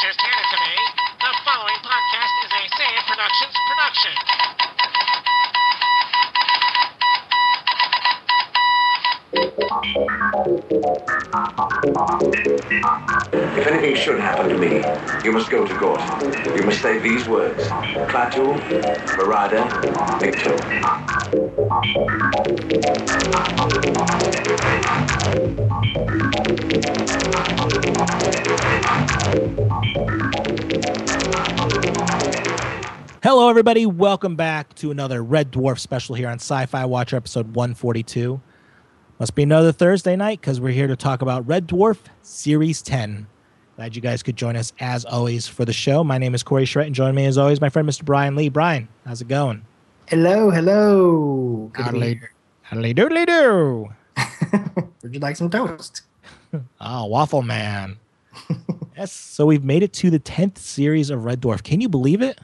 just handed to. The following podcast is a Say It Productions production. If anything should happen to me, you must go to court. You must say these words. Klaatu, Barada, Nikto. Hello, everybody. Welcome back to another Red Dwarf special here on Sci Fi Watcher episode 142. Must be another Thursday night because we're here to talk about Red Dwarf Series 10. Glad you guys could join us as always for the show. My name is Corey Schrett, and joining me as always, my friend Mr. Bryan Lee. Bryan, how's it going? Hello, hello. Good to be Howdy here. howdy doodly doo. Would you like some toast? Oh, Waffle Man. yes, so we've made it to the 10th series of Red Dwarf. Can you believe it?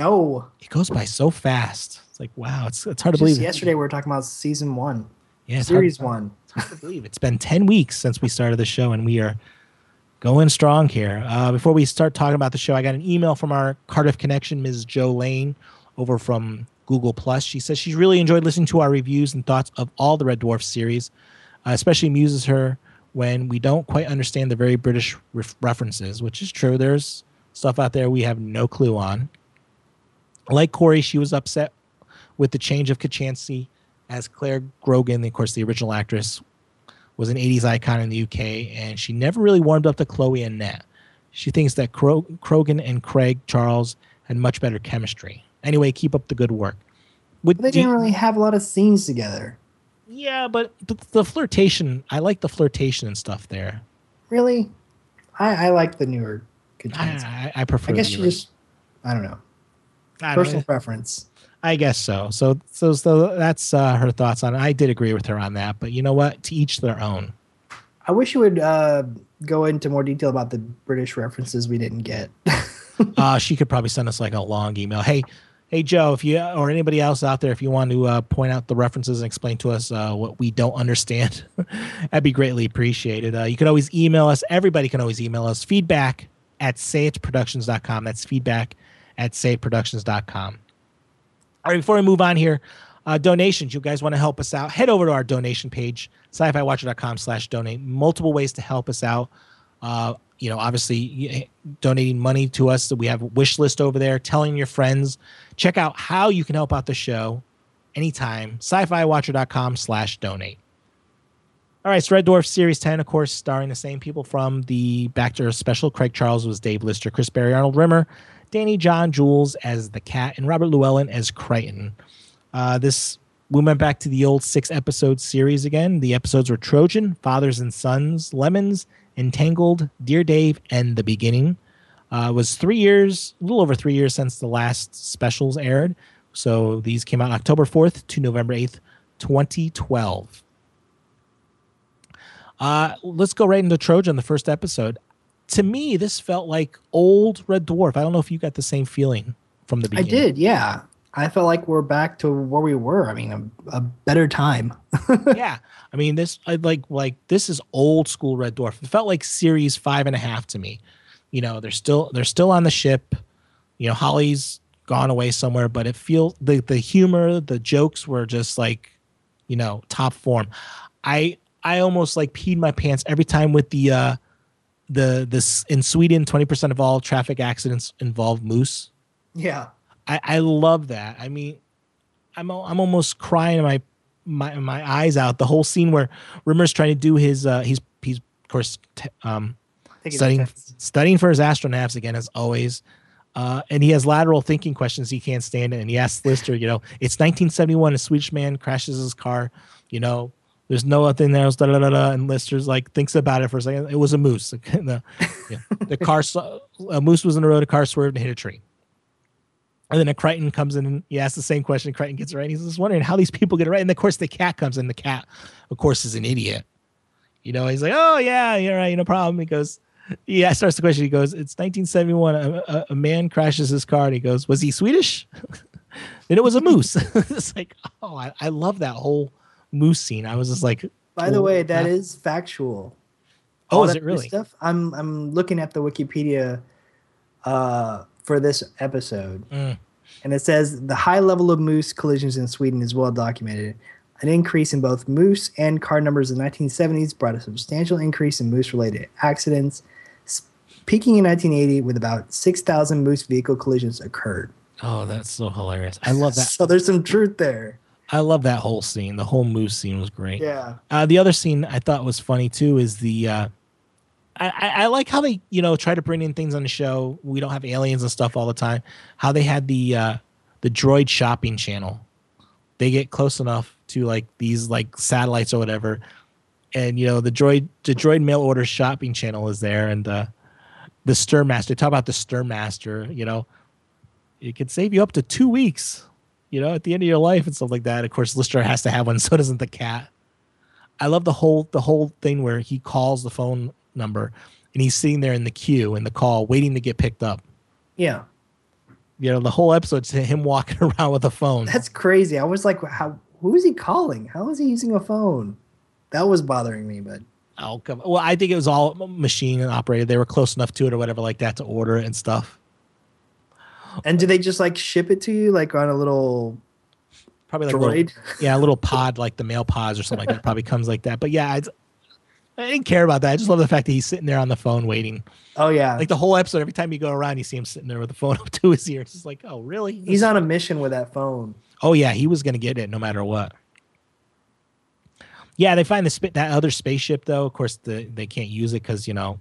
No. It goes by so fast. It's like, wow, it's, it's hard to believe. yesterday we were talking about season one, Yeah, it's hard- series one. It's hard to believe it's been 10 weeks since we started the show and we are going strong here. Uh, before we start talking about the show, I got an email from our Cardiff connection, Ms. Joe Lane, over from Google Plus. She says she's really enjoyed listening to our reviews and thoughts of all the Red Dwarf series, uh, especially amuses her when we don't quite understand the very British ref- references, which is true. There's stuff out there we have no clue on. Like Corey, she was upset with the change of Kochanski as Clare Grogan, of course, the original actress, was an 80s icon in the UK, and she never really warmed up to Chloe and Nat. She thinks that Grogan and Craig Charles had much better chemistry. Anyway, keep up the good work. Would they didn't really have a lot of scenes together. yeah, but the, the flirtation, I like the flirtation and stuff there. Really? I, I like the newer I, Kochanski. I, I prefer. I guess ori- just, I don't know, I personal preference. I guess so. So, so, so that's uh, her thoughts on it. I did agree with her on that, but you know what? To each their own. I wish you would uh, go into more detail about the British references we didn't get. uh, she could probably send us like a long email. Hey, hey Joe, if you or anybody else out there, if you want to uh, point out the references and explain to us uh, what we don't understand, that'd be greatly appreciated. Uh, you can always email us. Everybody can always email us feedback at sayitproductions.com. That's feedback at sayitproductions.com. All right, before we move on here, uh, donations. You guys want to help us out? Head over to our donation page, sci-fi-watcher.com slash donate. Multiple ways to help us out. Uh, you know, obviously donating money to us. We have a wish list over there, telling your friends. Check out how you can help out the show anytime. Sci-fi-watcher.com slash donate. All right, so Red Dwarf Series 10, of course, starring the same people from the Back to Earth special. Craig Charles was Dave Lister, Chris Barrie, Arnold Rimmer, Danny John Jules as the cat, and Robert Llewellyn as Kryten. Uh, this we went back to the old six episode series again. The episodes were Trojan, Fathers and Sons, Lemons, Entangled, Dear Dave, and The Beginning. Uh, was three years, a little over three years since the last specials aired. So these came out October 4th to November 8th, 2012. Uh, let's go right into Trojan, the first episode. To me, this felt like old Red Dwarf. I don't know if you got the same feeling from the beginning. I did, yeah. I felt like we're back to where we were. I mean, a, a better time. yeah, I mean this. I like like this is old school Red Dwarf. It felt like series five and a half to me. You know, they're still they're still on the ship. You know, Holly's gone away somewhere, but it feels the the humor, the jokes were just like, you know, top form. I I almost like peed my pants every time with the uh the this in Sweden, twenty percent of all traffic accidents involve moose. Yeah. I, I love that. I mean, I'm I'm almost crying my my my eyes out. The whole scene where Rimmer's trying to do his uh he's he's of course t- um studying studying for his astronauts again as always. Uh, and he has lateral thinking questions he can't stand. And he asks Lister, you know, it's 1971. A Swedish man crashes his car. You know, there's no other thing there. Da, da, da, da. And Lister's like thinks about it for a second. It was a moose. the, yeah. the car, saw- a moose was in the road. A car swerved and hit a tree. And then a Kryten comes in and he asks the same question. Kryten gets it right. He's just wondering how these people get it right. And of course, the cat comes in. The cat, of course, is an idiot. You know, he's like, oh, yeah, you're right. No problem. He goes, yeah, starts the question. He goes, it's 1971. A, a, a man crashes his car and he goes, was he Swedish? then it was a moose. it's like, oh, I, I love that whole moose scene. I was just like, By the way, that Yeah. is factual. Oh, all is it really? Stuff. I'm I'm looking at the Wikipedia uh, for this episode, Mm. and it says the high level of moose collisions in Sweden is well documented. An increase in both moose and car numbers in the 1970s brought a substantial increase in moose-related accidents, peaking in 1980 with about 6,000 moose vehicle collisions occurred. Oh, that's so hilarious. I love that. So there's some truth there. I love that whole scene. The whole moose scene was great. Yeah. Uh, the other scene I thought was funny too is the. Uh, I, I like how they you know try to bring in things on the show. We don't have aliens and stuff all the time. How they had the uh, the droid shopping channel. They get close enough to like these like satellites or whatever, and you know the droid the droid mail order shopping channel is there, and uh, the Stirmaster. Talk about the Stirmaster. You know, it could save you up to two weeks. You know, at the end of your life and stuff like that. Of course, Lister has to have one. So doesn't the cat. I love the whole the whole thing where he calls the phone number and he's sitting there in the queue in the call waiting to get picked up. Yeah. You know, the whole episode's him walking around with a phone. That's crazy. I was like, how who is he calling? How is he using a phone? That was bothering me, but oh, come Well, I think it was all machine and operated. They were close enough to it or whatever like that to order it and stuff. And do they just like ship it to you like on a little Probably like a little- yeah, a little pod like the mail pods or something like that probably comes like that. But yeah, I, I didn't care about that. I just love the fact that he's sitting there on the phone waiting. Oh yeah. Like the whole episode, every time you go around, you see him sitting there with the phone up to his ear. It's just like, oh, really? He's on a mission with that phone. Oh yeah, he was gonna get it no matter what. Yeah, they find the sp- that other spaceship though. Of course, the, they can't use it because you know,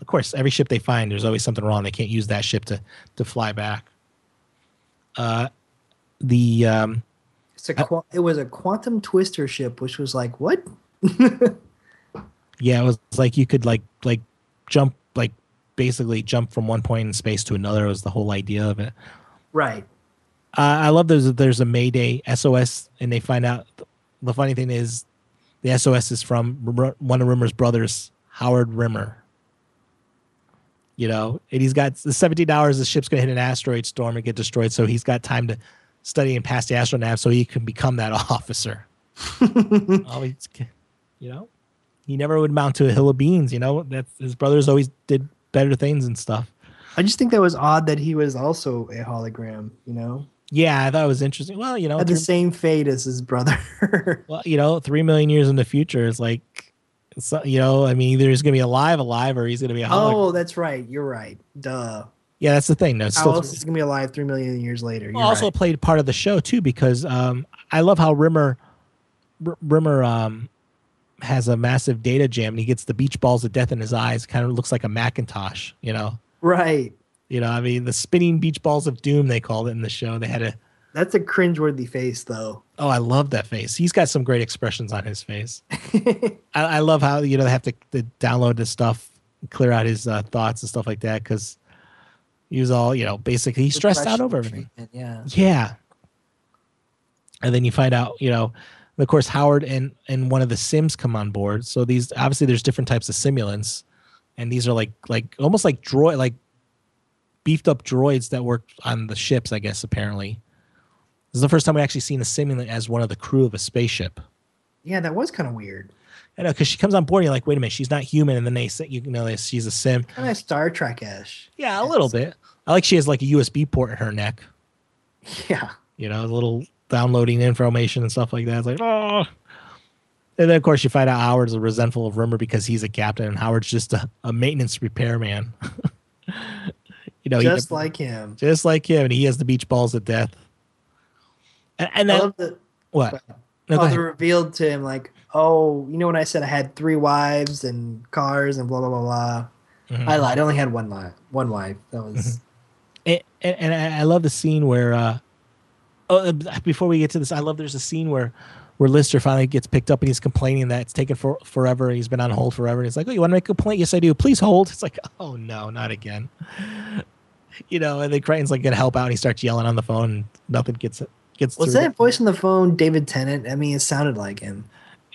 of course, every ship they find, there's always something wrong. They can't use that ship to to fly back. Uh, the um, It's a qua- it was a quantum twister ship, which was like what? yeah, it was like you could like like jump like basically jump from one point in space to another. Was the whole idea of it. Right. Uh, I love there's there's a Mayday SOS, and they find out. The funny thing is, the SOS is from one of Rimmer's brothers, Howard Rimmer. You know, and he's got the 17 hours. The ship's gonna hit an asteroid storm and get destroyed, so he's got time to study and pass the astronaut so he can become that officer. oh, he's, you know, he never would mount to a hill of beans. You know, that's his brothers always did better things and stuff. I just think that was odd that he was also a hologram. You know, Yeah, I thought it was interesting. Well, you know, had the same fate as his brother. well, you know, three million years in the future is like, uh, you know, I mean, either he's gonna be alive, alive, or he's gonna be a hologram. oh, that's right. You're right. Duh. yeah, that's the thing. No, it's How else is gonna be alive three million years later? Well, also right. played part of the show too because um, I love how Rimmer, R- Rimmer um, has a massive data jam and he gets the beach balls of death in his eyes. Kind of looks like a Macintosh, you know. right. You know, I mean, the spinning beach balls of doom they called it in the show. They had a That's a cringeworthy face, though. Oh, I love that face. He's got some great expressions on his face. I, I love how you know they have to, to download this stuff, clear out his uh, thoughts and stuff like that because he was all you know basically he's stressed out over everything. Yeah. Yeah, and then you find out you know, of course Howard and and one of the Sims come on board. So these obviously there's different types of simulants, and these are like like almost like droid like beefed up droids that work on the ships. I guess apparently. This is the first time we actually seen a simulant as one of the crew of a spaceship. Yeah, that was kind of weird. I know because she comes on board, and you're like, wait a minute, she's not human, and then they say, you know, they, she's a sim. Kind of Star Trek ish. Yeah, a little bit. I like she has like a USB port in her neck. Yeah. You know, a little downloading information and stuff like that. It's like, oh. And then of course you find out Howard's a resentful of Rimmer because he's a captain, and Howard's just a, a maintenance repairman. you know, he- Just like him. just like him, and he has the beach balls of death. And, and I then love the, what? No, oh, they revealed to him like, oh, you know when I said I had three wives and cars and blah blah blah blah. Mhm. I lied. I only had one wife. One wife. That was and, and, and I I love the scene where uh oh uh, before we get to this I love there's a scene where where Lister finally gets picked up and he's complaining that it's taken for forever he's been on hold forever and he's like oh you want to make a complaint yes I do please hold it's like oh no not again you know and then Kryten's like gonna help out and he starts yelling on the phone and nothing gets gets was that voice on the phone David Tennant? I mean, it sounded like him.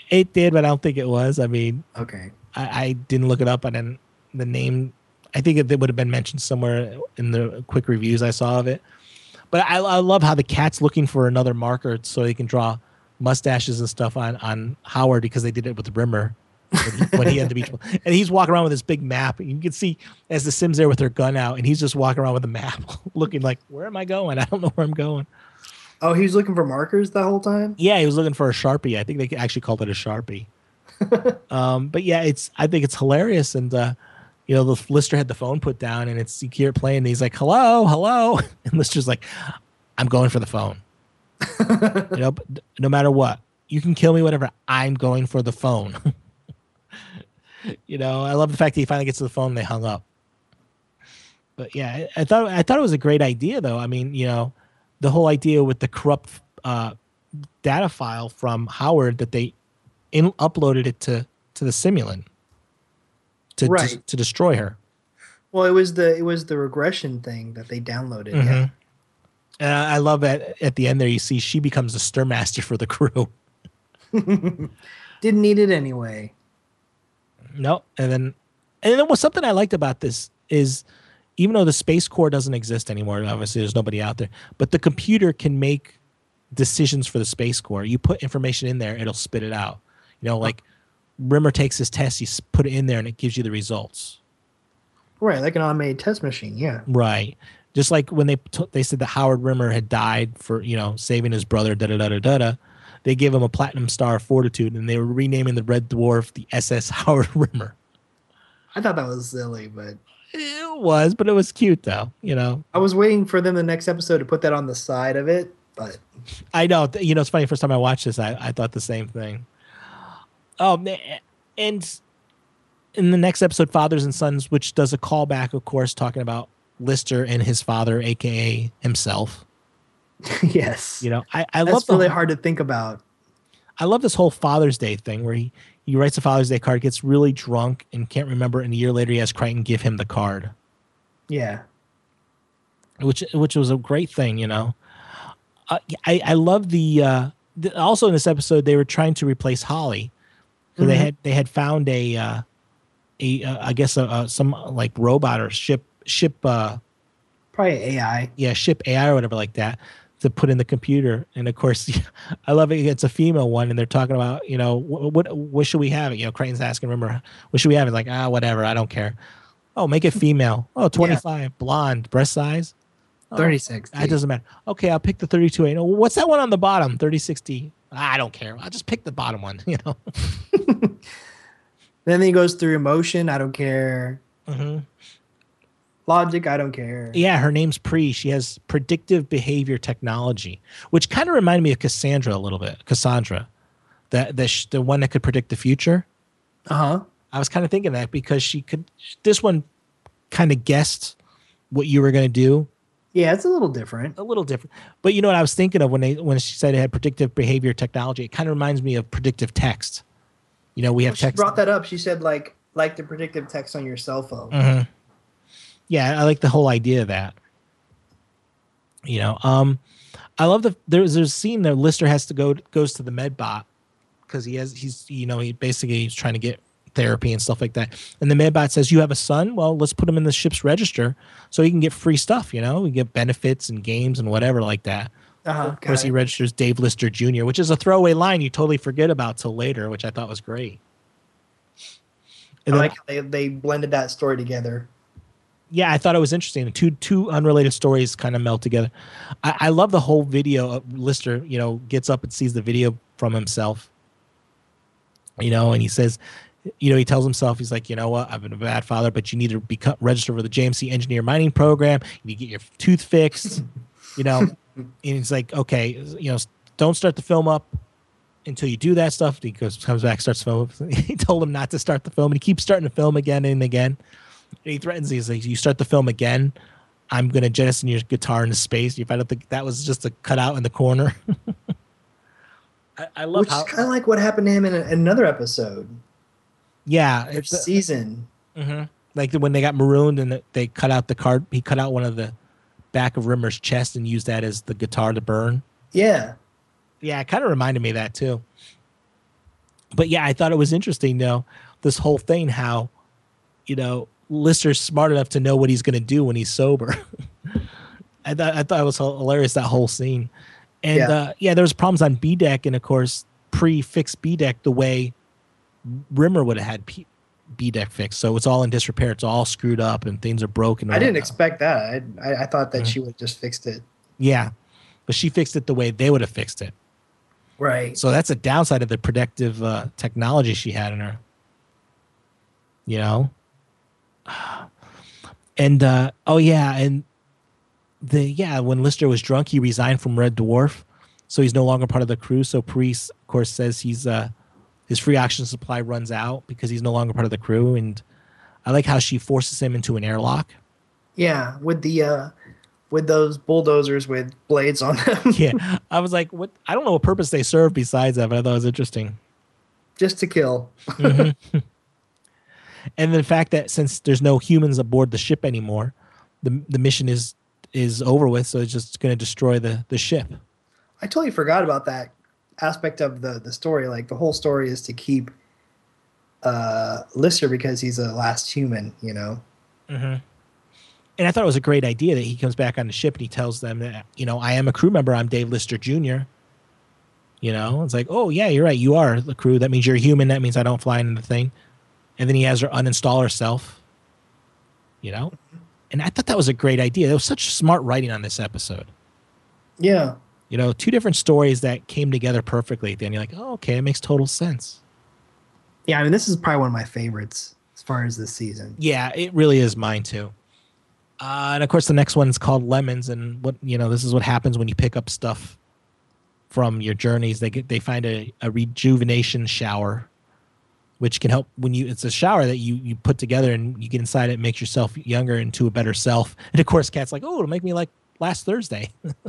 it did but I don't think it was I mean Okay. I, I didn't look it up and then the name I think it, it would have been mentioned somewhere in the quick reviews I saw of it. But I, I love how the cat's looking for another marker so they can draw mustaches and stuff on on Howard because they did it with Rimmer. when he, when he had the beach ball. And he's walking around with this big map. And you can see as the Sims there with their gun out, and he's just walking around with a map, looking like, "Where am I going? I don't know where I'm going." Oh, he was looking for markers the whole time. Yeah, he was looking for a sharpie. I think they actually called it a sharpie. um, but yeah, it's I think it's hilarious, and uh, you know, the Lister had the phone put down, and it's you hear it playing. And he's like, "Hello, hello," and Lister's like, "I'm going for the phone." you know, no matter what, you can kill me, whatever. I'm going for the phone. you know, I love the fact that he finally gets to the phone. and They hung up. But yeah, I, I thought I thought it was a great idea, though. I mean, you know, the whole idea with the corrupt uh, data file from Howard that they in, uploaded it to to the simulant to, Right. to to destroy her. Well, it was the it was the regression thing that they downloaded. Mhm. And I I love that at the end there you see she becomes the stir master for the crew. Didn't need it anyway. No, and then and then what something I liked about this is even though the space Corps doesn't exist anymore, obviously there's nobody out there, but the computer can make decisions for the space Corps. You put information in there, it'll spit it out. You know, like Rimmer takes his test, you put it in there, and it gives you the results. Right, like an automated test machine. Yeah. Right. Just like when they t- they said that Howard Rimmer had died for you know saving his brother, da da da da da da. They gave him a platinum star of fortitude, and they were renaming the Red Dwarf the SS Howard Rimmer. I thought that was silly, but It was, but it was cute though. You know, I was waiting for them the next episode to put that on the side of it. But I know. You know, it's funny. First time I watched this, I, I thought the same thing. Oh, ma- and in the next episode, Fathers and Sons, which does a callback, of course, talking about Lister and his father, aka himself. yes, You know, I, I love that's the really whole- hard to think about. I love this whole Father's Day thing where he, he writes a Father's Day card, gets really drunk, and can't remember. And a year later, he has Kryten give him the card, Yeah, which which was a great thing, you know. Uh, I I love the, uh, the also in this episode they were trying to replace Holly, so they had they had found a uh, a uh, I guess a, uh some like robot or ship ship uh probably AI. yeah ship AI or whatever like that to put in the computer. And of course, I love it. It's a female one, and they're talking about you know what what, what should we have it? You know, Crane's asking, remember what should we have? It's like ah whatever, I don't care. Oh, make it female. Oh, 25, blonde, breast size. thirty-six. That doesn't matter. Okay, I'll pick the 32. You know, what's that one on the bottom? 3060. I don't care. I'll just pick the bottom one, you know. Then he goes through emotion. I don't care. hmm Logic. I don't care. Yeah, her name's Pree. She has predictive behavior technology, which kind of reminded me of Cassandra a little bit. Cassandra, that the sh- the one that could predict the future. Uh huh. I was kind of thinking that because she could. This one kind of guessed what you were going to do. Yeah, it's a little different. A little different, but you know what I was thinking of when they when she said it had predictive behavior technology. It kind of reminds me of predictive text. You know, we have She text. brought that up. She said like like the predictive text on your cell phone. Mhm. Yeah, I like the whole idea of that. You know, um, I love the there's there's a scene there. Lister has to go goes to the med bot because he has he's you know he basically he's trying to get therapy and stuff like that. And the med bot says, "You have a son? Well, let's put him in the ship's register so he can get free stuff. You know, we get benefits and games and whatever like that." Uh-huh. Of course, he registers Dave Lister Jr., which is a throwaway line you totally forget about till later, which I thought was great. I And then- like how they, they blended that story together. Yeah, I thought it was interesting. Two two unrelated stories kind of melt together. I, I love the whole video of Lister, you know, gets up and sees the video from himself. You know, and he says, you know, he tells himself, he's like, you know what, I've been a bad father, but you need to become register for the JMC engineer mining program. You need to get your tooth fixed. you know, and he's like, okay, you know, don't start the film up until you do that stuff. He goes, comes back, starts the film. he told him not to start the film, and he keeps starting the film again and again. And he threatens. He's like, "You start the film again, I'm gonna jettison your guitar into space." You find out that that was just a cutout in the corner. I, I love Which how, is kind of like what happened to him in a, another episode. yeah, it's a- season. mhm. like when they got marooned and they cut out the card. He cut out one of the back of Rimmer's chest and used that as the guitar to burn. Yeah. Yeah, it kind of reminded me of that too. But yeah, I thought it was interesting, though, this whole thing, how, you know, Lister's smart enough to know what he's going to do when he's sober. I thought I thought it was hilarious that whole scene, and Yeah. uh, yeah there was problems on B deck, and of course, Pree fixed B deck the way Rimmer would have had P- B deck fixed. So it's all in disrepair. It's all screwed up and things are broken. I didn't whatnot. expect that. I I, I thought that Mhm. she would have just fixed it. Yeah, but she fixed it the way they would have fixed it. Right. So that's a downside of the predictive uh, technology she had in her. You know? And uh, oh yeah, and the yeah, when Lister was drunk, he resigned from Red Dwarf, so he's no longer part of the crew. So Priest, of course, says he's uh, his free action supply runs out because he's no longer part of the crew. And I like how she forces him into an airlock. Yeah, with the uh with those bulldozers with blades on them. Yeah, I was like, what? I don't know what purpose they serve besides that, but I thought it was interesting. just to kill. and the fact that since there's no humans aboard the ship anymore, the the mission is is over with. So it's just going to destroy the the ship. I totally forgot about that aspect of the the story. Like the whole story is to keep uh Lister because he's a last human, you know. Mm-hmm. And I thought it was a great idea that he comes back on the ship and he tells them that you know I am a crew member. I'm Dave Lister Jr. You know, it's like, oh yeah, you're right. You are the crew. That means you're human. That means I don't fly into the thing. And then he has her uninstall herself. You know, and I thought that was a great idea. There was such smart writing on this episode. Yeah. you know, two different stories that came together perfectly. Then you're like, oh, okay, it makes total sense. Yeah, I mean this is probably one of my favorites as far as this season. Yeah, it really is mine too. Uh, and of course, the next one is called Lemons, and what you know, this is what happens when you pick up stuff from your journeys. They get they find a, a rejuvenation shower, which can help when you. It's a shower that you you put together and you get inside it, makes yourself younger into a better self. And of course, Cat's like, oh, it'll make me like last Thursday.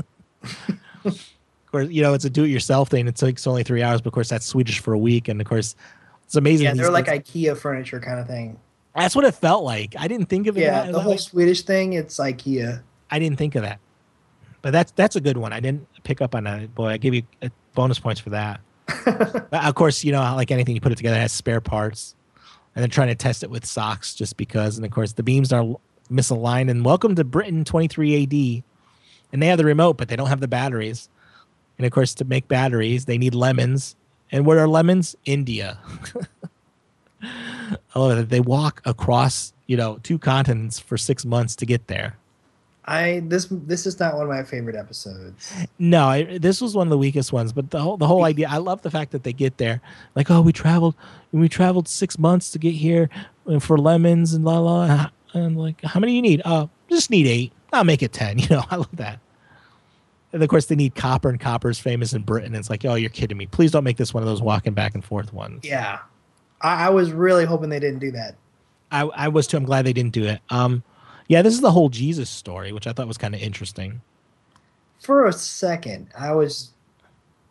of course, you know it's a do-it-yourself thing. It takes only three hours, but of course that's Swedish for a week, and of course. It's amazing. Yeah, they're like IKEA furniture kind of thing. that's what it felt like. I didn't think of it. Yeah, the whole way. Swedish thing, it's IKEA. I didn't think of that. But that's that's a good one. I didn't pick up on that. Boy, I give you uh, bonus points for that. of course, you know, like anything you put it together it has spare parts, and then trying to test it with socks just because. And of course, the beams are misaligned. And welcome to Britain 23 AD, and they have the remote, but they don't have the batteries. And of course, to make batteries, they need lemons. And where are lemons? India. I love. They walk across, you know, two continents for six months to get there. I this this is not one of my favorite episodes. No, I, this was one of the weakest ones. But the whole the whole idea, I love the fact that they get there, like, oh, we traveled, we traveled six months to get here uh, for lemons and la la. And like, how many you need? Uh, just need eight. I'll make it ten. You know, I love that. And of course, they need copper, and copper is famous in Britain. It's like, oh, you're kidding me. Please don't make this one of those walking back and forth ones. Yeah, I, I was really hoping they didn't do that. I, I was too. I'm glad they didn't do it. Um, yeah, this is the whole Jesus story, which I thought was kind of interesting. For a second, I was.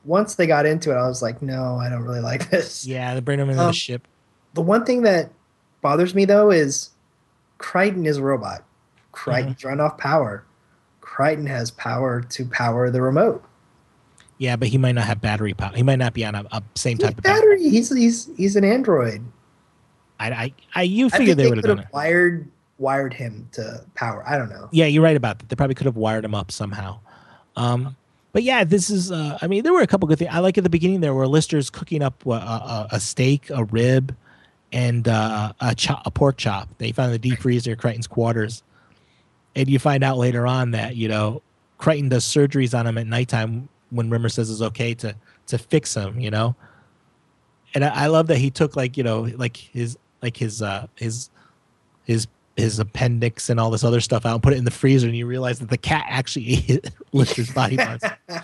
Once they got into it, I was like, no, I don't really like this. Yeah, they bring them into Um, the ship. The one thing that bothers me though is Kryten is a robot. Kryten's run off power. Kryten has power to power the remote. Yeah, but he might not have battery power. He might not be on a, a same He's type of battery. battery. He's he's he's an android. I, I, I you I figured think they they would have could done it. wired wired him to power. I don't know. Yeah, you're right about that. They probably could have wired him up somehow. Um, but yeah, this is. Uh, I mean, there were a couple good things. I like at the beginning there were listers cooking up uh, a, a steak, a rib, and uh, a a pork chop. They found in the deep freezer, Kryten's quarters, and you find out later on that you know Kryten does surgeries on him at nighttime when Rimmer says it's okay to to fix him. You know, and I, I love that he took like you know like his like his uh his his his appendix and all this other stuff out and put it in the freezer and you realize that the cat actually ate Lister's body parts.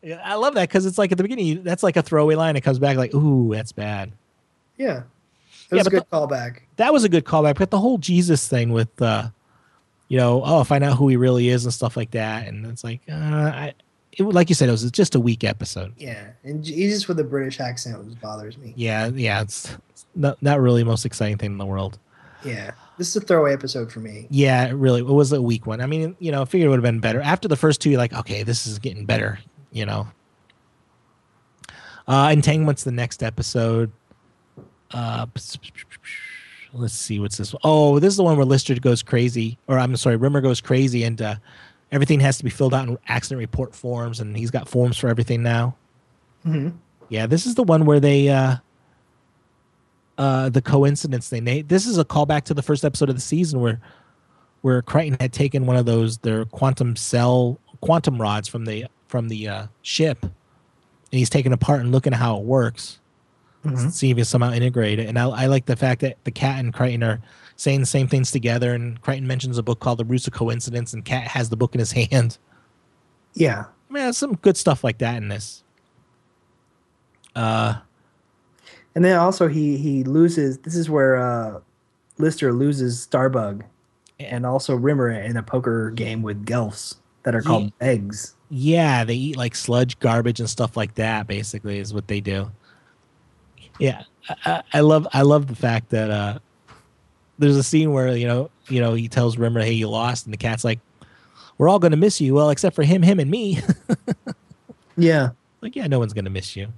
Yeah, I love that because it's like at the beginning that's like a throwaway line. It comes back like, ooh, that's bad. Yeah. That Yeah, was a good callback. That was a good callback. But the whole Jesus thing with uh you know, oh, find out who he really is and stuff like that. And it's like, uh, I, it, like you said, it was just a weak episode. Yeah. And Jesus with a British accent was bothers me. Yeah, yeah, it's, it's not not really the most exciting thing in the world. Yeah. This is a throwaway episode for me. Yeah, it really, it was a weak one. I mean, you know, I figured it would have been better after the first two. You're like, okay, this is getting better. You know. Uh, Entanglement's the next episode. Uh, let's see what's this. One? Oh, this is the one where Lister goes crazy, or I'm sorry, Rimmer goes crazy, and uh, everything has to be filled out in accident report forms, and he's got forms for everything now. hmm Yeah, this is the one where they uh uh, the coincidence thing. They this is a callback to the first episode of the season where where Kryten had taken one of those their quantum cell quantum rods from the from the uh, ship, and he's taking apart and looking at how it works, Mhm. see if it's somehow integrated. And I, I like the fact that the cat and Kryten are saying the same things together. And Kryten mentions a book called The Roots of Coincidence, and Cat has the book in his hand. Yeah. I mean, some good stuff like that in this. Uh, And then also he he loses. This is where uh, Lister loses Starbug, and also Rimmer in a poker game with Gelfs that are called BEGGs. Yeah, they eat like sludge, garbage, and stuff like that. Basically, is what they do. Yeah, I, I- I love I love the fact that uh, there's a scene where you know you know he tells Rimmer, "Hey, you lost," and the cat's like, "We're all gonna miss you, well, except for him, him, and me." Yeah. like, yeah, no one's gonna miss you.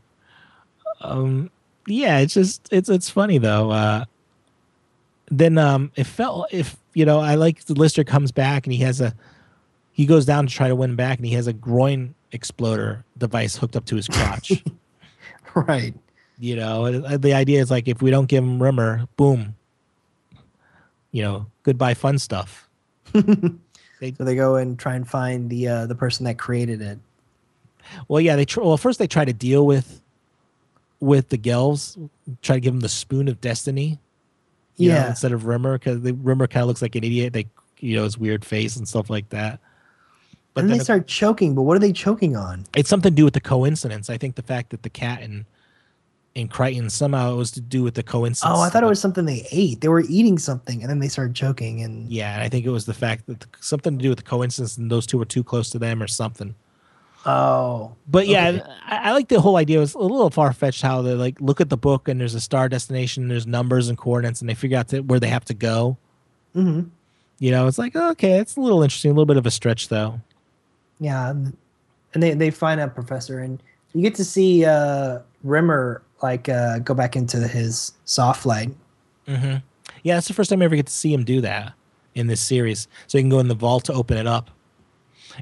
Um, yeah, it's just it's it's funny though. Uh, then um, it felt if you know I like the Lister comes back and he has a he goes down to try to win back and he has a groin exploder device hooked up to his crotch. Right. you know, uh, the idea is like if we don't give him Rimmer, boom, you know, goodbye fun stuff. So they go and try and find the uh, the person that created it. Well, yeah, they tr- well first they try to deal with with the Gelves, try to give him the spoon of destiny. you know, Yeah. instead of Rimmer because the Rimmer kind of looks like an idiot. They, you know, his weird face and stuff like that. But and then they start choking, but what are they choking on? it's something to do with the coincidence. I think the fact that the cat and and Kryten somehow it was to do with the coincidence. Oh, I thought it was something they ate. They were eating something, and then they started choking. And Yeah, and I think it was the fact that the, something to do with the coincidence, and those two were too close to them, or something. Oh, But yeah, Okay. I, I like the whole idea. It was a little far fetched how they like look at the book and there's a star destination, there's numbers and coordinates, and they figure out that where they have to go. hmm You know, it's like okay, it's a little interesting, a little bit of a stretch though. yeah. And they they find a professor, and you get to see uh, Rimmer like uh, go back into his soft light. hmm Yeah, it's the first time I ever get to see him do that in this series. So you can go in the vault to open it up,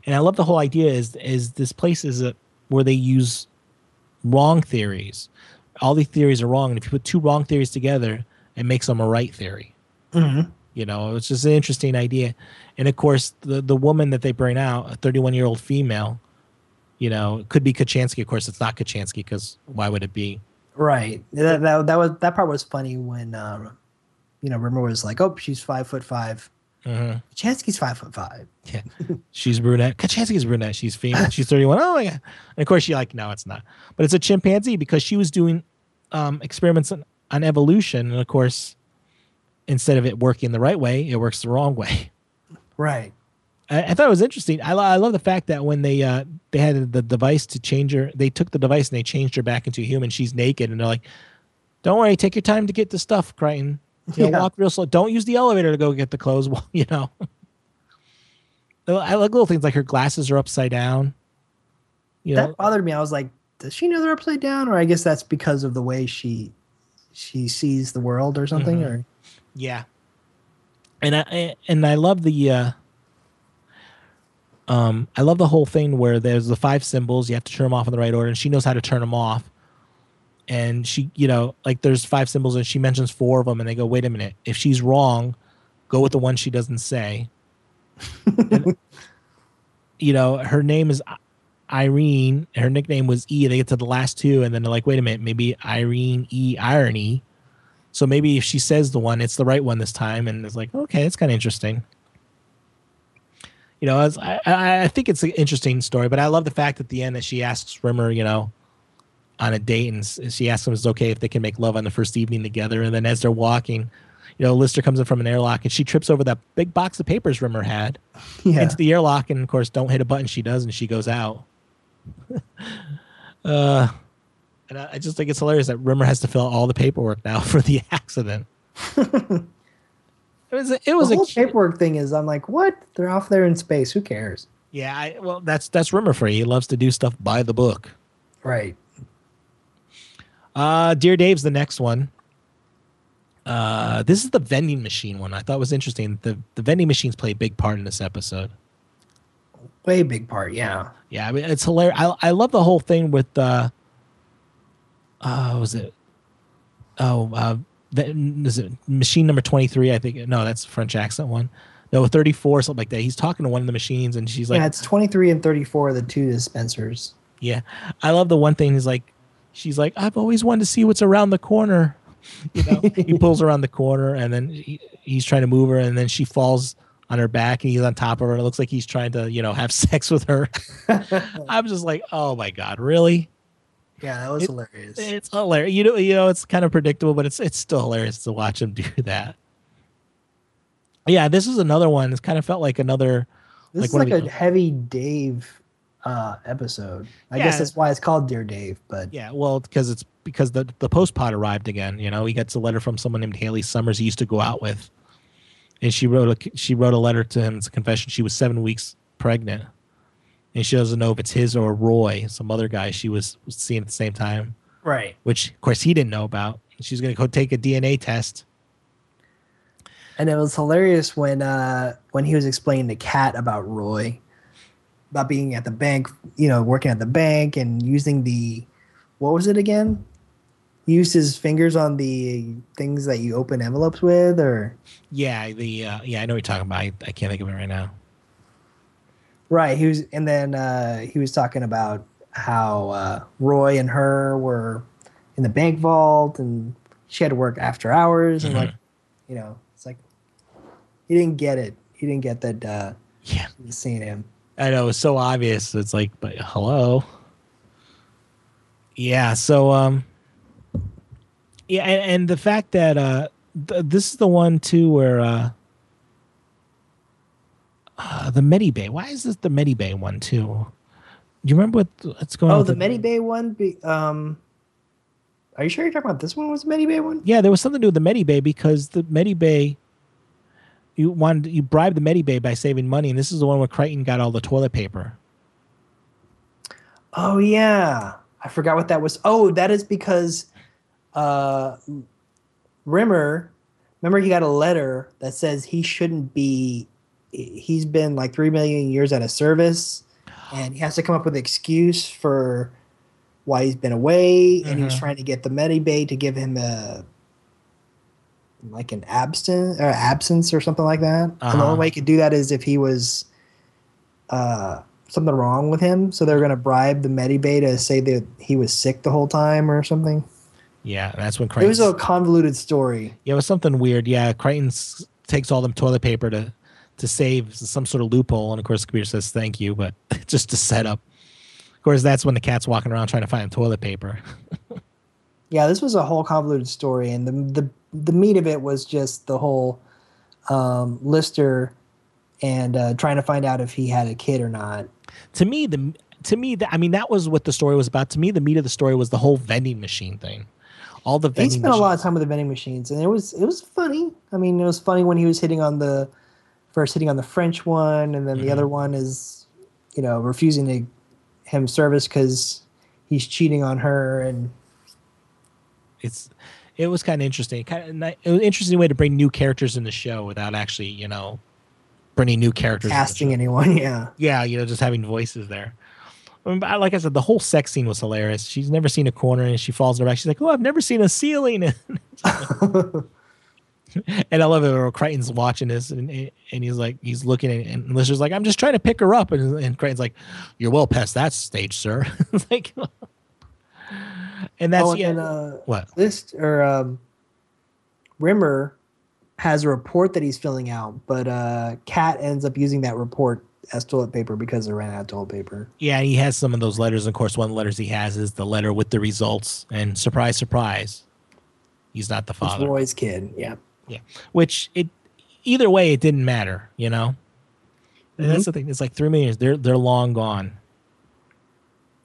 and I love the whole idea. Is is this place is a, where they use wrong theories. All these theories are wrong, and if you put two wrong theories together, it makes them a right theory. Mm-hmm. You know, it's just an interesting idea. And of course, the the woman that they bring out, a 31 year old female, you know, it could be Kochanski. Of course, it's not Kochanski because why would it be? Right. That, that that was that part was funny when uh, you know Rimmer was like, "Oh, she's five foot five. Mhm. Chansky's five foot five. Yeah, she's brunette. Kochanski's brunette. She's female. She's 31. Oh my god! And of course, she like no, it's not. But it's a chimpanzee because she was doing um, experiments on, on evolution, and of course, instead of it working the right way, it works the wrong way. Right. I, I thought it was interesting. I, I love the fact that when they uh, they had the device to change her, they took the device and they changed her back into a human. She's naked, and they're like, "Don't worry, take your time to get the stuff, Kryten. You know, Yeah. walk real slow. Don't use the elevator to go get the clothes. You know." I like little things like her glasses are upside down. You know, that bothered me. I was like, does she know they're upside down? Or I guess that's because of the way she she sees the world or something. Mhm. Or Yeah. And I I- and I love the uh um I love the whole thing where there's the five symbols, you have to turn them off in the right order, and she knows how to turn them off. And she, you know, like there's five symbols and she mentions four of them and they go, "Wait a minute. If she's wrong, go with the one she doesn't say." And, you know, her name is Irene, her nickname was E. They get to the last two and then they're like, "Wait a minute, maybe Irene E irony." So maybe if she says the one, it's the right one this time, and it's like, okay, it's kind of interesting. You know, I, I I think it's an interesting story, but I love the fact at the end that she asks Rimmer, you know, on a date, and she asks him, "Is it okay if they can make love on the first evening together?" And then as they're walking, you know, Lister comes in from an airlock, and she trips over that big box of papers Rimmer had yeah, into the airlock, and of course, don't hit a button. She does, and she goes out. uh, and I, I just think it's hilarious that Rimmer has to fill out all the paperwork now for the accident. it was a, it was the a whole cute- paperwork thing is. I'm like, what? They're off there in space. Who cares? yeah. I, well, that's that's Rimmer for you. He loves to do stuff by the book. Right. Uh, Dear Dave's the next one. Uh, this is the vending machine one. I thought was interesting. The the vending machines play a big part in this episode. Way big part. Yeah. Yeah, I mean it's hilarious. I I love the whole thing with uh uh was it? Oh, uh that is it machine number 23 i think no that's french accent one no 34 something like that he's talking to one of the machines and she's like yeah, it's 23 and 34 are the two dispensers. yeah i love the one thing he's like she's like i've always wanted to see what's around the corner. You know? He pulls around the corner and then he, he's trying to move her and then she falls on her back and he's on top of her. And it looks like he's trying to you know have sex with her. I'm just like oh my god really? Yeah, that was It- hilarious. it's hilarious you know you know it's kind of predictable but it's it's still hilarious to watch him do that. Yeah this is another one. It's kind of felt like another this like is like a the- heavy Dave uh, episode. I Yeah. guess that's why it's called Dear Dave. But Yeah, well, because it's because the the post pod arrived again. You know, he gets a letter from someone named Haley Summers he used to go out with, and she wrote a she wrote a letter to him. It's a confession. She was seven weeks pregnant, and she doesn't know if it's his or Roy, some other guy she was seeing at the same time. right, Which, of course, he didn't know about. She's gonna go take a DNA test. and it was hilarious when uh, when he was explaining to Cat about Roy, about being at the bank, you know, working at the bank and using the what was it again? He used his fingers on the things that you open envelopes with, or Yeah, the uh, yeah, I know what you're talking about. I, I can't think of it right now. Right. He was, and then uh, he was talking about how uh, Roy and her were in the bank vault, and she had to work after hours, and like, you know, it's like he didn't get it. He didn't get that. Uh, Yeah, seeing him. I know it's so obvious. It's like, but hello. Yeah. So, um, yeah, and, and the fact that uh, th- this is the one too where uh, uh the Medibay. Why is this the Medibay one too? Do you remember what what's going on? Oh, with the Medibay one. Be, um, are you sure you're talking about this one? Was the Medibay one? Yeah, there was something to do with the Medibay because the Medibay. You wanted you bribed the Medibay by saving money, and this is the one where Kryten got all the toilet paper. Oh yeah, I forgot what that was. Oh, that is because uh, Rimmer. Remember, he got a letter that says he shouldn't be. He's been like three million years out of service, and he has to come up with an excuse for why he's been away. And he was Mhm. trying to get the Medibay to give him a like an absence or absence or something like that. And the Uh-huh. only way he could do that is if he was uh, something wrong with him. So they're going to bribe the Medibay to say that he was sick the whole time or something. Yeah, that's when Kryten. It was a convoluted story. Yeah, it was something weird. Yeah, Kryten takes all the toilet paper to to save some sort of loophole, and of course, the computer says thank you, but just to set up. Of course, that's when the cat's walking around trying to find toilet paper. Yeah, this was a whole convoluted story, and the the the meat of it was just the whole um, Lister and uh, trying to find out if he had a kid or not. to me, the to me, that I mean, that was what the story was about. To me, the meat of the story was the whole vending machine thing. All the vending He spent a lot of time with the vending machines, and it was it was funny. I mean, it was funny when he was hitting on the first hitting on the French one, and then the Mhm. other one is, you know, refusing to him service because he's cheating on her, and It's it was kind of interesting. Kind of it was an interesting way to bring new characters in the show without actually, you know, bringing new characters. casting anyone. Yeah, Yeah, you know, just having voices there. Um, I mean, like I said, the whole sex scene was hilarious. She's never seen a corner, and she falls in her back. She's like, "Oh, I've never seen a ceiling." and I love it when Kryten's watching this, and and he's like, he's looking, at, and Lister's like, "I'm just trying to pick her up," and, and Kryten's like, "You're well past that stage, sir." It's like, and that's oh, and yeah, then, uh, what? List or um, Rimmer has a report that he's filling out, but uh, Cat ends up using that report as toilet paper because they ran out of toilet paper. Yeah, he has some of those letters. Of course, one of the letters he has is the letter with the results, and surprise, surprise, he's not the It's father. Roy's kid. Yeah. Yeah. Which it either way it didn't matter you know and that's the thing it's like three million they're they're long gone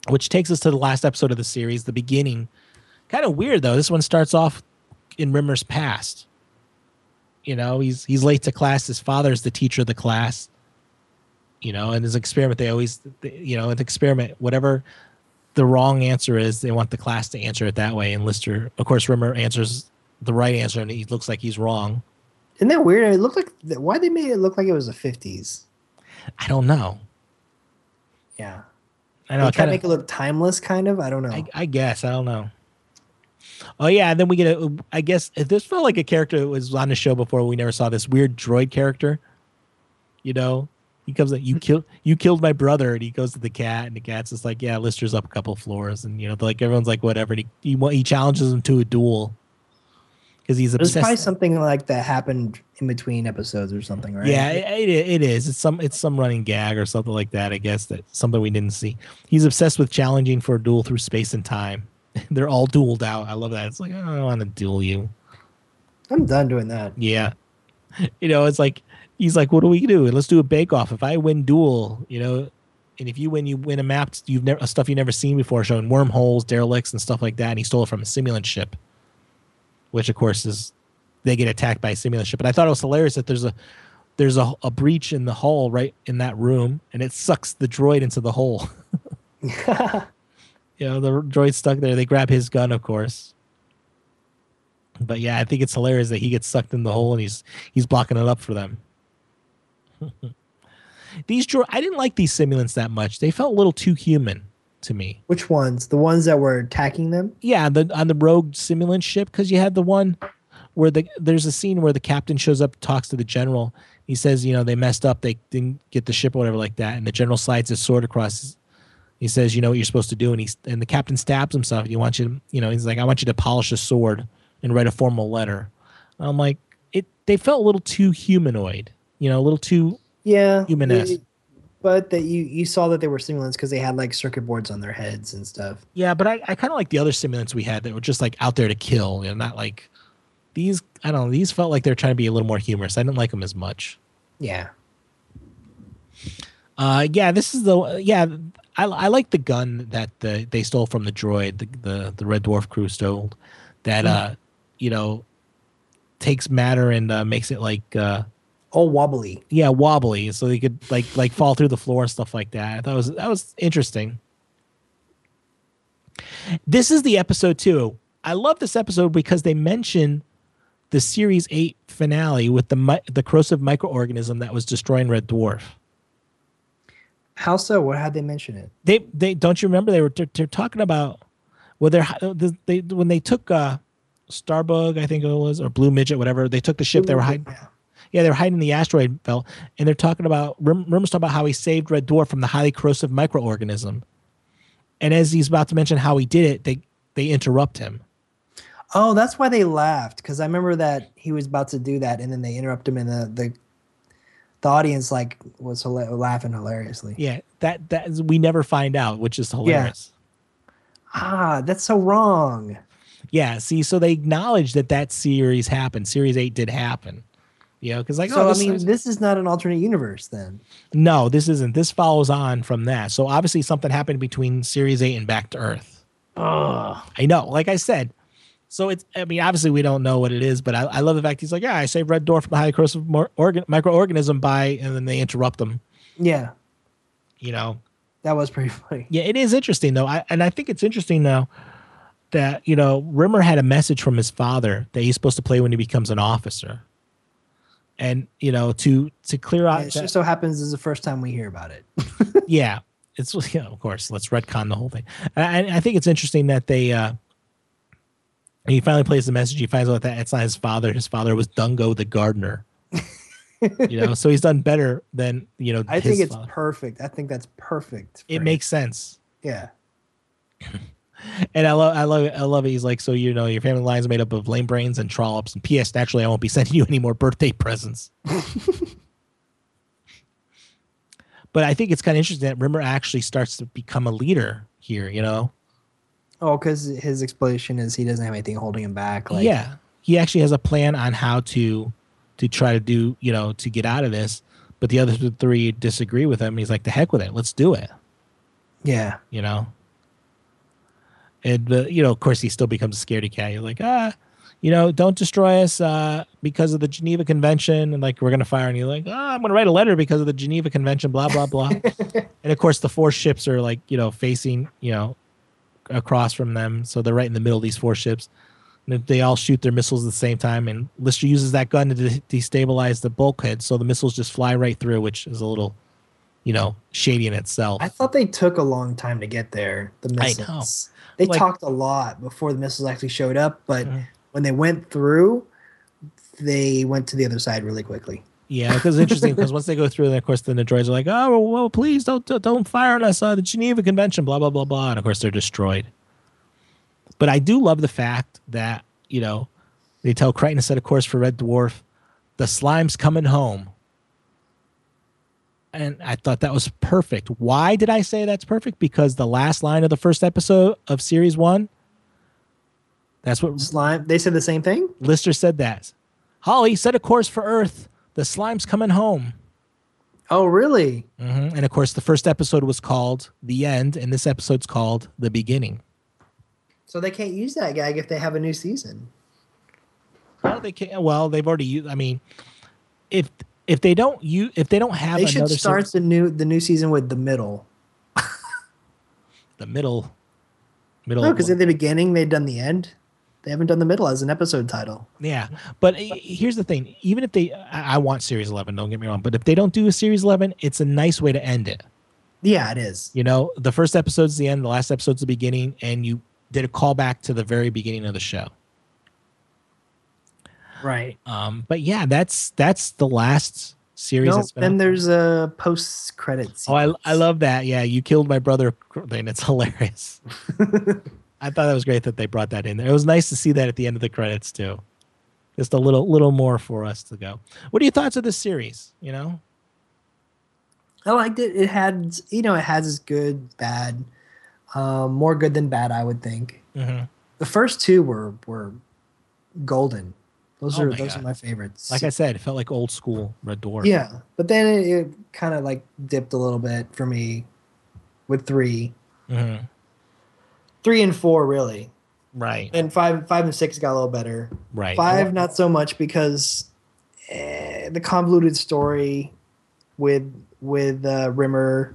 which takes us to the last episode of the series the beginning kind of weird though this one starts off in rimmer's past you know he's he's late to class his father's the teacher of the class you know and his experiment they always you know an experiment whatever the wrong answer is they want the class to answer it that way and lister of course rimmer answers the right answer and he looks like he's wrong Isn't that weird? It looked like why they made it look like it was the fifties. I don't know. Yeah. I They know. try Kind to of. make it look timeless, kind of. I don't know. I, I guess I don't know. Oh yeah, and then we get a. I guess this felt like a character that was on the show before. We never saw this weird droid character. You know, he comes like you hmm. killed you killed my brother, and he goes to the cat, and the cat's just like, yeah, Lister's up a couple floors, and you know, like everyone's like whatever. And he he, he challenges him to a duel because he's obsessed. There's probably something like that happened in between episodes or something, right? Yeah, it, it, is. It's some it's some running gag or something like that. I guess that something we didn't see. He's obsessed with challenging for a duel through space and time. They're all dueled out. I love that. It's like I don't want to duel you. I'm done doing that. Yeah. You know, it's like he's like, what do we do? Let's do a bake off. If I win duel, you know, and if you win, you win a map you've never stuff you've never seen before, showing wormholes, derelicts, and stuff like that. And he stole it from a simulant ship, which of course is they get attacked by a simulant ship. But I thought it was hilarious that there's a there's a, a breach in the hull right in that room, and it sucks the droid into the hole. you know, the droid's stuck there. They grab his gun, of course. But yeah, I think it's hilarious that he gets sucked in the hole and he's he's blocking it up for them. these droid, I didn't like these simulants that much. They felt a little too human to me. Which ones? The ones that were attacking them? Yeah, the on the rogue simulant ship because you had the one where the there's a scene where the captain shows up, talks to the general. He says, you know, they messed up, they didn't get the ship or whatever like that, and the general slides his sword across. His, he says, you know what you're supposed to do, and he's and the captain stabs himself. He wants you to, you know, he's like, I want you to polish a sword and write a formal letter. I'm like, it. They felt a little too humanoid, you know, a little too Yeah. Human-esque. they- But that you you saw that they were simulants because they had like circuit boards on their heads and stuff. Yeah, but I, I kind of like the other simulants we had that were just like out there to kill, and you know, not like these. I don't know. These felt like they're trying to be a little more humorous. I didn't like them as much. Yeah. Uh, yeah, this is the yeah. I, I like the gun that the, they stole from the droid, the, the the Red Dwarf crew stole. That uh, you know, takes matter and uh, makes it like uh, All wobbly. yeah, wobbly, so they could like like fall through the floor and stuff like that. I thought it was that was interesting. This is the episode too. I love this episode because they mention the series eight finale with the mi- the corrosive microorganism that was destroying Red Dwarf. How so? What had they mention it? They they don't you remember they were they're, they're talking about well they're they when they took uh Starbug I think it was or Blue Midget whatever they took the ship they were hiding Yeah. Yeah, they're hiding in the asteroid belt, and they're talking about Rimmer's talking about how he saved Red Dwarf from the highly corrosive microorganism. And as he's about to mention how he did it, they they interrupt him. Oh, that's why they laughed because I remember that he was about to do that, and then they interrupt him, and the the, the audience like was hila- laughing hilariously. Yeah, that that is, we never find out, which is hilarious. Ah, that's so wrong. Yeah. see, so they acknowledge that that series happened. Series eight did happen. You know, because like, So oh, I mean, is- this is not an alternate universe then. no, this isn't. This follows on from that. So obviously, something happened between Series eight and Back to Earth. Oh, I know, like I said. So it's, I mean, obviously we don't know what it is, but I, I love the fact he's like, yeah, I saved Red Dwarf from the highly corrosive organ- microorganism by, and then they interrupt them. yeah, You know, that was pretty funny. yeah, it is interesting though, I, and I think it's interesting though that you know Rimmer had a message from his father that he's supposed to play when he becomes an officer, and you know to to clear out, It that- just so happens this is the first time we hear about it. yeah, it's you know, of course let's retcon the whole thing. And I, I think it's interesting that they uh he finally plays the message. He finds out that it's not his father. His father was Dungo the gardener. you know, so he's done better than you know. I think it's father. perfect. I think that's perfect. it him. makes sense. yeah. And I love, I love, it. I love it. He's like, so you know, your family line is made up of lame brains and trollops. And P.S. Naturally, I won't be sending you any more birthday presents. but I think it's kind of interesting that Rimmer actually starts to become a leader here. You know, Oh, because his explanation is he doesn't have anything holding him back. Like, yeah, he actually has a plan on how to to try to do, you know, to get out of this. But the other three disagree with him. He's like, the heck with it, let's do it. yeah. you know. And uh, you know, of course, he still becomes a scaredy cat. You're like, ah, you know, don't destroy us uh, because of the Geneva Convention, and like we're gonna fire. And you're like, ah, I'm gonna write a letter because of the Geneva Convention, blah blah blah. and of course, the four ships are like, you know, facing, you know, across from them, so they're right in the middle of these four ships. And they all shoot their missiles at the same time, and Lister uses that gun to de- destabilize the bulkhead, so the missiles just fly right through, which is a little you know, shady in itself. I thought they took a long time to get there. The I missiles. They Like- talked a lot before the missiles actually showed up, but when they went through, they went to the other side really quickly. Yeah, because it's interesting because once they go through, then of course, then the droids are like, "Oh, well, please don't don't- don't fire on us, uh, the Geneva Convention, blah blah blah blah," and of course they're destroyed. But I do love the fact that you know they tell Kryten to set a course for Red Dwarf, the slime's coming home, and I thought that was perfect. Why did I say that's perfect? Because the last line of the first episode of series one. That's what Slime. They said the same thing. Lister said. That Holly set a course for Earth. The slime's coming home. Oh, really? hmm And of course, the first episode was called "The End," and this episode's called "The Beginning." So they can't use that gag if they have a new season. Well, they can't. Well, they've already used. I mean, if if they don't you if they don't have They should start se- the new the new season with the middle. the middle middle. No, because at the beginning they've done the end. They haven't done the middle as an episode title. yeah, but he- here's the thing: even if they, I, I want Series Eleven. Don't get me wrong, but if they don't do a Series Eleven, it's a nice way to end it. Yeah, it is. You know, the first episode's the end, the last episode's the beginning, and you did a callback to the very beginning of the show. Right. Um, but yeah, that's that's the last series. No, that's been then there's a post credits. Oh, I, I love that. Yeah, you killed my brother thing. It's hilarious. I thought that was great that they brought that in there. It was nice to see that at the end of the credits too. Just a little little more for us to go. What are your thoughts of this series? You know, I liked it. It had, you know, it has its good, bad, um, more good than bad, I would think. Mhm. The first two were were golden. Those Oh are my those God. are my favorites. like I said, it felt like old school Red Dwarf. yeah, but then it, it kind of like dipped a little bit for me with three, Mhm. three and four really, Right. and five, five and six got a little better. Right. Five, not so much because eh, the convoluted story with with uh, Rimmer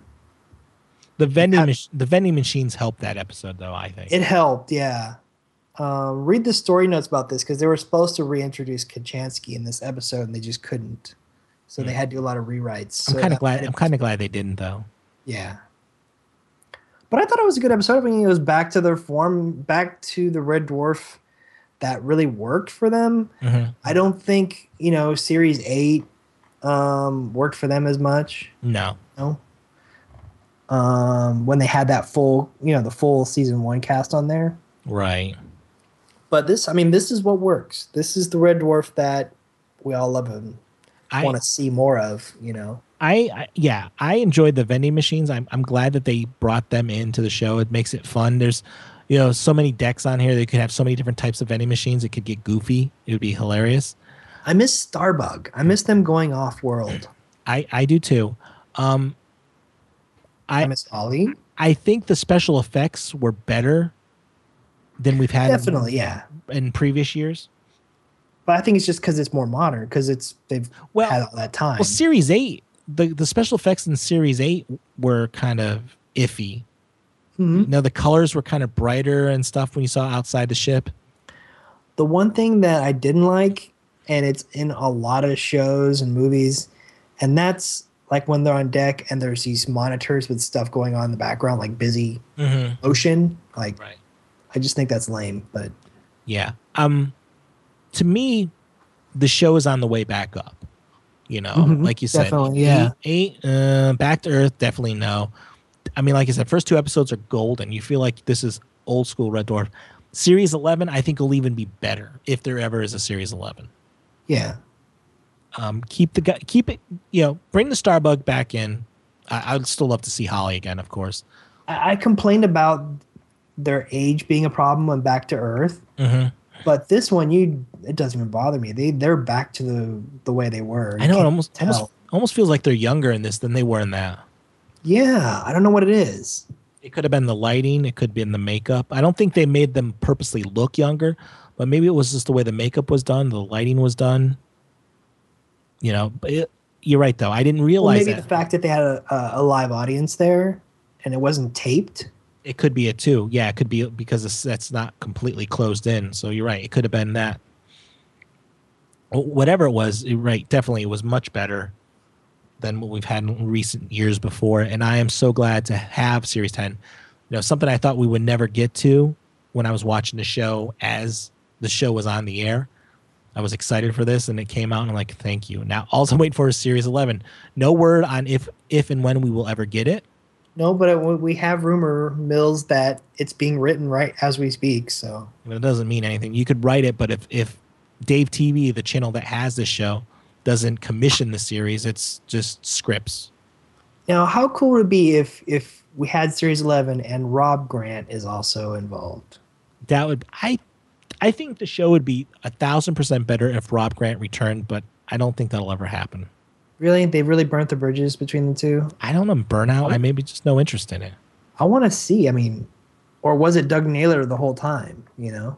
The vending mach- the vending machines helped that episode though. I think. It helped, yeah. Um, read the story notes about this because they were supposed to reintroduce Kochanski in this episode and they just couldn't. So they Hmm. had to do a lot of rewrites. I'm So kind of glad. I'm kind of glad they didn't though. Yeah. But I thought it was a good episode. I mean, it was back to their form, back to the Red Dwarf that really worked for them. Mhm. I don't think, you know, Series 8 um, worked for them as much. No. No. Um, when they had that full, you know, the full season one cast on there. Right. But this, I mean, this is what works. This is the Red Dwarf that we all love and I want to see more of. You know, I, I yeah, I enjoyed the vending machines. I'm I'm glad that they brought them into the show. It makes it fun. There's you know so many decks on here. They could have so many different types of vending machines. It could get goofy. It would be hilarious. I miss Starbug. I miss them going off world. I I do too. Um, I, I miss Holly. I think the special effects were better than we've had Definitely, yeah. in previous years. But I think it's just because it's more modern because it's they've Well, had all that time. well, Series Eight, the the special effects in Series Eight were kind of iffy. Mhm. You know, the colors were kind of brighter and stuff when you saw outside the ship. The one thing that I didn't like, and it's in a lot of shows and movies, and that's like when they're on deck and there's these monitors with stuff going on in the background, like busy Mm-hmm. ocean. Like, Right. I just think that's lame. But Yeah. Um to me, the show is on the way back up. You know, Mhm, like you said. definitely, yeah. Eight, eight uh back to earth, definitely no. I mean, like I said, first two episodes are golden. You feel like this is old school Red Dwarf. Series eleven, I think will even be better if there ever is a series eleven. yeah, Um keep the guy keep it you know, bring the Starbug back in. I, I'd still love to see Holly again, of course. I, I complained about their age being a problem on Back to Earth, Mm-hmm. but this one, you it doesn't even bother me. They they're back to the the way they were. I know it almost tell. almost almost feels like they're younger in this than they were in that. Yeah, I don't know what it is. It could have been the lighting. It could have been the makeup. I don't think they made them purposely look younger, but maybe it was just the way the makeup was done, the lighting was done. You know, but it, you're right though. I didn't Well, realize maybe that. the fact that they had a, a live audience there and it wasn't taped. It could be a two. Yeah, it could be because the set's not completely closed in. So you're right. It could have been that. Whatever it was, right. Definitely, it was much better than what we've had in recent years before. And I am so glad to have Series 10. You know, something I thought we would never get to when I was watching the show as the show was on the air. I was excited for this and it came out and I'm like, thank you. Now all I'm waiting for is Series 11. No word on if if and when we will ever get it. No, but it, we have rumor mills that it's being written right as we speak. So it doesn't mean anything. You could write it, but if if Dave TV, the channel that has this show, doesn't commission the series, it's just scripts. Now, how cool would it be if if we had Series 11 and Rob Grant is also involved? That would I I think the show would be a thousand percent better if Rob Grant returned, but I don't think that'll ever happen. Really? They really burnt the bridges between the two? I don't know. Burnout? I maybe just no interest in it. I want to see. I mean, or was it Doug Naylor the whole time? You know?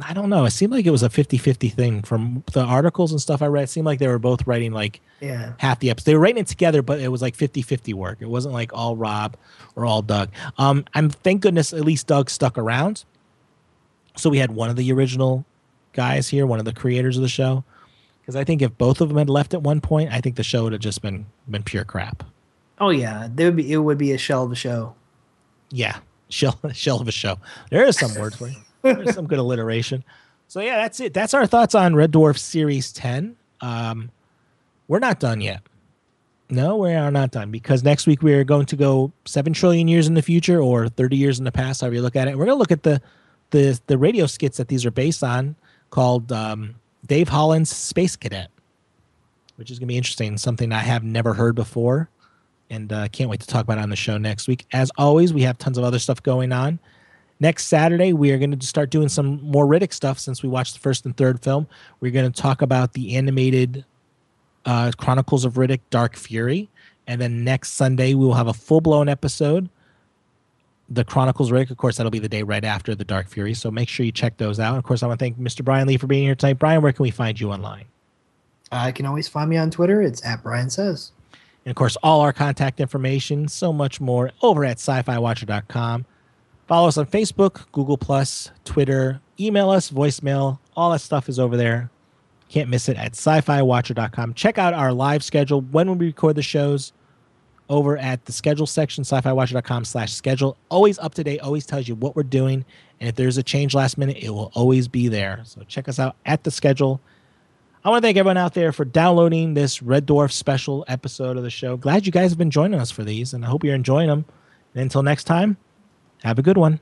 I don't know. It seemed like it was a 50 50 thing from the articles and stuff I read. It seemed like they were both writing like yeah. half the episodes. They were writing it together, but it was like 50 50 work. It wasn't like all Rob or all Doug. Um, I'm thank goodness at least Doug stuck around. So we had one of the original guys here, one of the creators of the show. Because I think if both of them had left at one point, I think the show would have just been been pure crap. Oh yeah, there would be it would be a shell of a show. Yeah, shell shell of a show. There is some words for you. There's some good alliteration. So yeah, that's it. That's our thoughts on Red Dwarf Series 10. Um, we're not done yet. No, we are not done because next week we are going to go seven trillion years in the future or 30 years in the past, however you look at it. We're going to look at the the the radio skits that these are based on, called um, Dave Hollins Space Cadet, which is going to be interesting. Something I have never heard before, and uh, can't wait to talk about it on the show next week. As always, we have tons of other stuff going on. Next Saturday, we are going to start doing some more Riddick stuff since we watched the first and third film. We're going to talk about the animated uh, Chronicles of Riddick Dark Fury. And then next Sunday, we will have a full blown episode the Chronicles Rick. Of course, that'll be the day right after the Dark Fury. So make sure you check those out. Of course, I want to thank Mr. Bryan Lee for being here tonight. Bryan, where can we find you online? Uh, I can always find me on Twitter. It's at Brian Says. And of course, all our contact information, so much more over at sci-fi-watcher.com. Follow us on Facebook, Google Plus, Twitter, email us, voicemail, all that stuff is over there. Can't miss it at sci-fi-watcher.com. Check out our live schedule when we record the shows over at the schedule section, sci-fi-watcher.com slash schedule. Always up to date, always tells you what we're doing. And if there's a change last minute, it will always be there. So check us out at the schedule. I want to thank everyone out there for downloading this Red Dwarf special episode of the show. Glad you guys have been joining us for these, and I hope you're enjoying them. And until next time, have a good one.